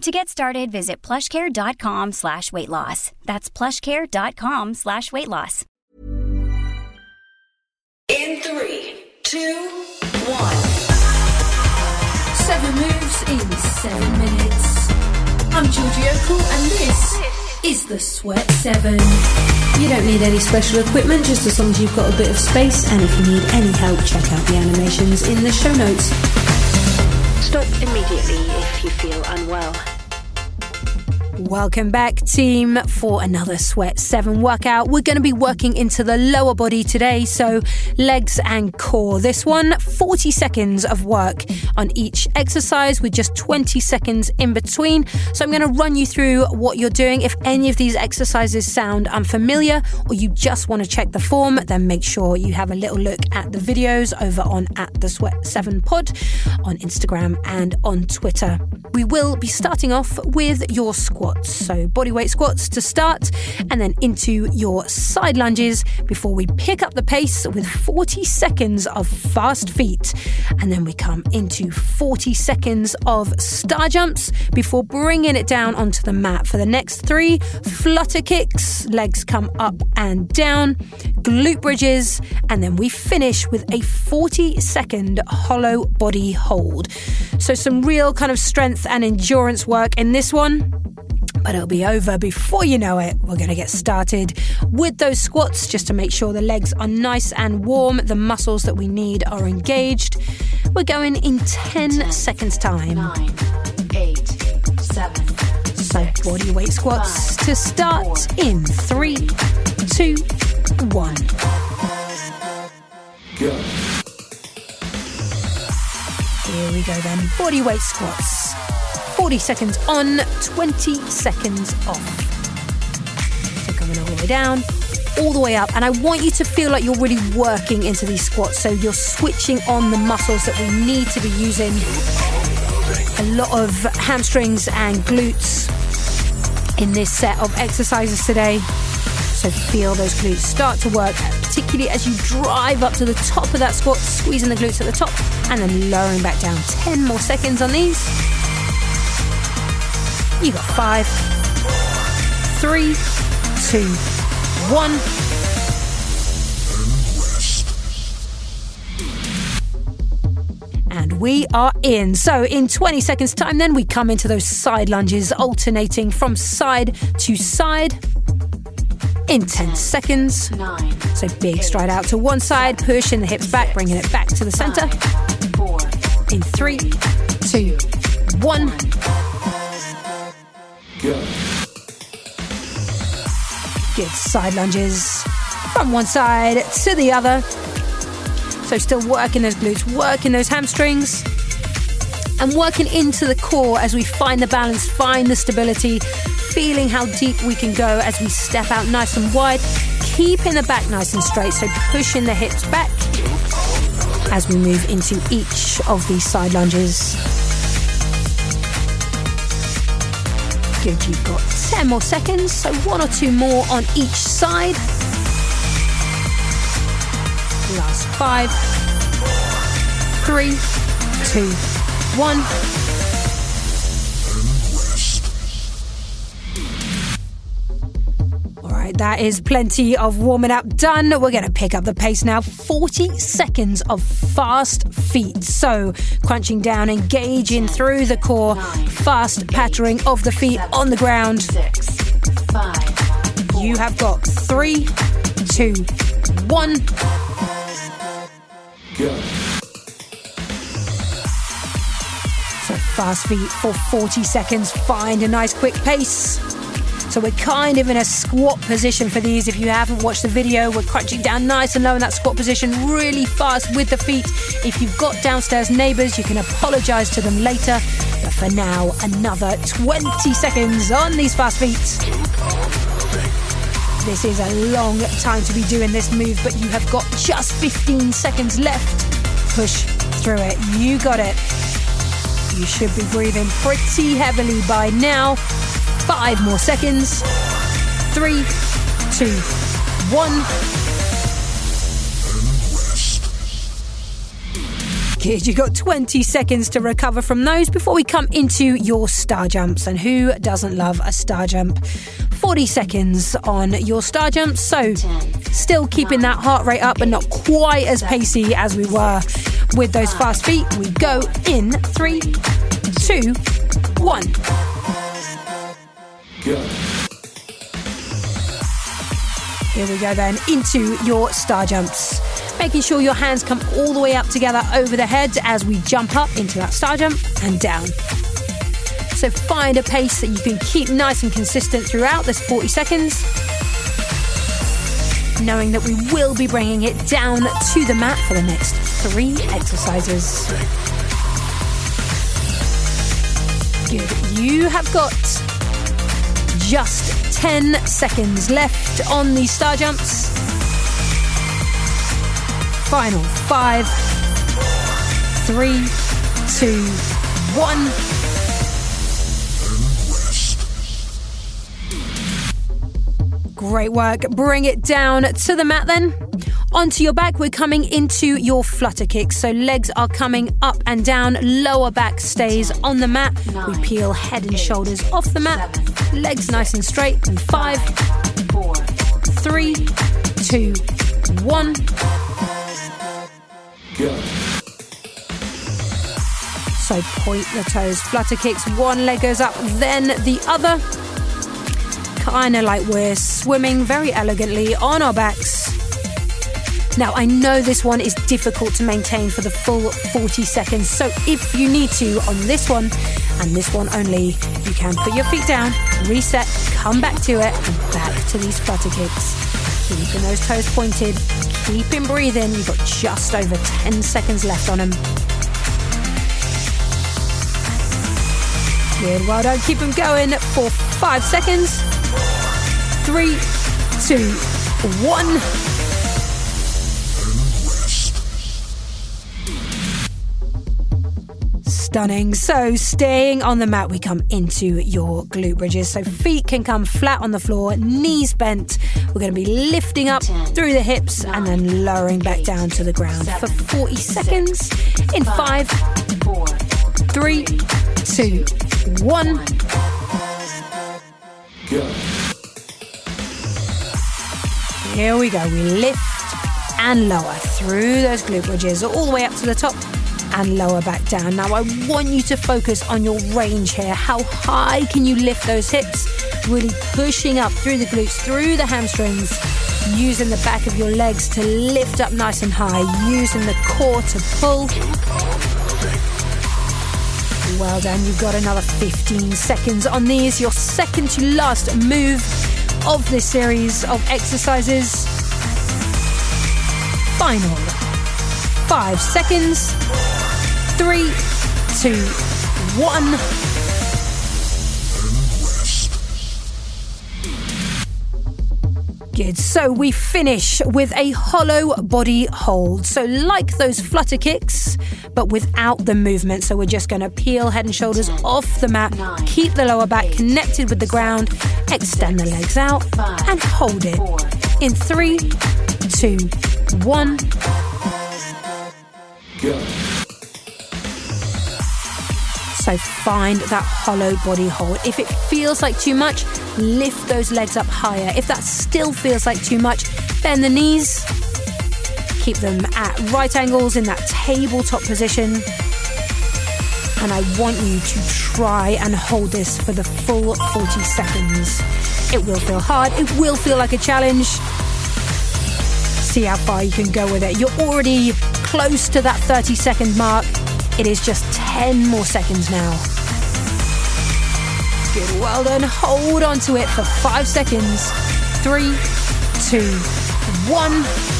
To get started, visit plushcare.com slash weight loss. That's plushcare.com slash weight loss. In three, two, one. Seven moves in seven minutes. I'm Georgie Okell and this is the Sweat 7. You don't need any special equipment, just as long as you've got a bit of space. And if you need any help, check out the animations in the show notes. Stop immediately if you feel unwell. Welcome back, team, for another Sweat 7 workout. We're going to be working into the lower body today, so legs and core. This one, 40 seconds of work on each exercise with just 20 seconds in between. So I'm going to run you through what you're doing. If any of these exercises sound unfamiliar or you just want to check the form, then make sure you have a little look at the videos over on at the Sweat 7 Pod on Instagram and on Twitter. We will be starting off with your squats. So, bodyweight squats to start, and then into your side lunges before we pick up the pace with 40 seconds of fast feet. And then we come into 40 seconds of star jumps before bringing it down onto the mat. For the next three, flutter kicks, legs come up and down, glute bridges, and then we finish with a 40 second hollow body hold. So, some real kind of strength and endurance work in this one but it'll be over before you know it. We're going to get started with those squats just to make sure the legs are nice and warm, the muscles that we need are engaged. We're going in 10, 10 seconds time. Nine, eight, seven, so body weight squats five, to start four, in three, two, one. Go. Here we go then. Body weight squats. 40 seconds on, 20 seconds off. So coming all the way down, all the way up. And I want you to feel like you're really working into these squats. So you're switching on the muscles that we need to be using. A lot of hamstrings and glutes in this set of exercises today. So feel those glutes start to work, particularly as you drive up to the top of that squat, squeezing the glutes at the top and then lowering back down. 10 more seconds on these. You got five, three, two, one. And we are in. So, in 20 seconds' time, then we come into those side lunges, alternating from side to side in 10 seconds. Nine, so, big stride out to one side, pushing the hips back, bringing it back to the center. In three, two, one. Go. Side lunges from one side to the other. So, still working those glutes, working those hamstrings, and working into the core as we find the balance, find the stability, feeling how deep we can go as we step out nice and wide, keeping the back nice and straight. So, pushing the hips back as we move into each of these side lunges. Good, you've got 10 more seconds, so one or two more on each side. Last five, three, two, one. That is plenty of warming up done. We're going to pick up the pace now. 40 seconds of fast feet. So, crunching down, engaging through the core, fast pattering of the feet on the ground. You have got three, two, one. Go. Fast feet for 40 seconds. Find a nice quick pace. So we're kind of in a squat position for these. If you haven't watched the video, we're crunching down nice and low in that squat position, really fast with the feet. If you've got downstairs neighbors, you can apologize to them later. But for now, another 20 seconds on these fast feet. This is a long time to be doing this move, but you have got just 15 seconds left. Push through it. You got it. You should be breathing pretty heavily by now. Five more seconds. Three, two, one. Kid, you got 20 seconds to recover from those before we come into your star jumps. And who doesn't love a star jump? 40 seconds on your star jumps. So, still keeping that heart rate up, but not quite as pacey as we were with those fast feet. We go in three, two, one. Go. Here we go then into your star jumps. Making sure your hands come all the way up together over the head as we jump up into that star jump and down. So find a pace that you can keep nice and consistent throughout this 40 seconds. Knowing that we will be bringing it down to the mat for the next three exercises. Good. You have got just 10 seconds left on the star jumps. Final five, three, two, one. Great work. Bring it down to the mat then. Onto your back, we're coming into your flutter kicks. So legs are coming up and down, lower back stays on the mat. We peel head and shoulders off the mat. Legs nice and straight. And five, three, two, one. Go. So point the toes, flutter kicks, one leg goes up, then the other. Kind of like we're swimming very elegantly on our backs. Now, I know this one is difficult to maintain for the full 40 seconds, so if you need to on this one and this one only, you can put your feet down, reset, come back to it, and back to these flutter kicks. Keeping those toes pointed, keeping breathing. You've got just over 10 seconds left on them. Good, well done. Keep them going for five seconds. Three, two, one. Stunning. So, staying on the mat, we come into your glute bridges. So, feet can come flat on the floor, knees bent. We're going to be lifting up through the hips and then lowering back down to the ground for 40 seconds in five, three, two, one. Go. Here we go. We lift and lower through those glute bridges all the way up to the top and lower back down. Now, I want you to focus on your range here. How high can you lift those hips? Really pushing up through the glutes, through the hamstrings, using the back of your legs to lift up nice and high, using the core to pull. Well done. You've got another 15 seconds on these. Your second to last move of this series of exercises. Final five seconds. Three, two, one. Good. So we finish with a hollow body hold. So, like those flutter kicks, but without the movement. So, we're just going to peel head and shoulders off the mat, keep the lower back connected with the ground, extend the legs out, and hold it in three, two, one. Go. So find that hollow body hold. If it feels like too much, lift those legs up higher. If that still feels like too much, bend the knees. Keep them at right angles in that tabletop position. And I want you to try and hold this for the full 40 seconds. It will feel hard, it will feel like a challenge. see how far you can go with it. You're already close to that 30 second mark. It is just 10 more seconds now. Good, well done. Hold on to it for five seconds. Three, two, one.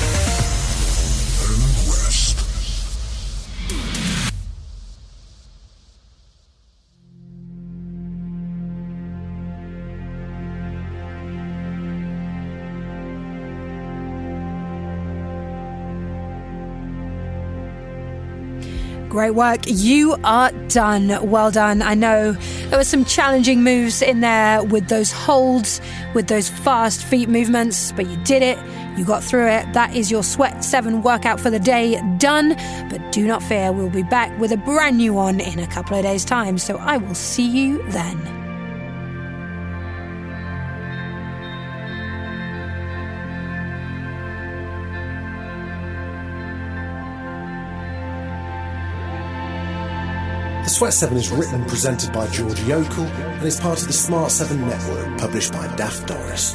Great work. You are done. Well done. I know there were some challenging moves in there with those holds, with those fast feet movements, but you did it. You got through it. That is your Sweat 7 workout for the day done. But do not fear, we'll be back with a brand new one in a couple of days' time. So I will see you then. Sweat 7 is written and presented by Georgie Okell and is part of the Smart 7 network published by Daft Doris.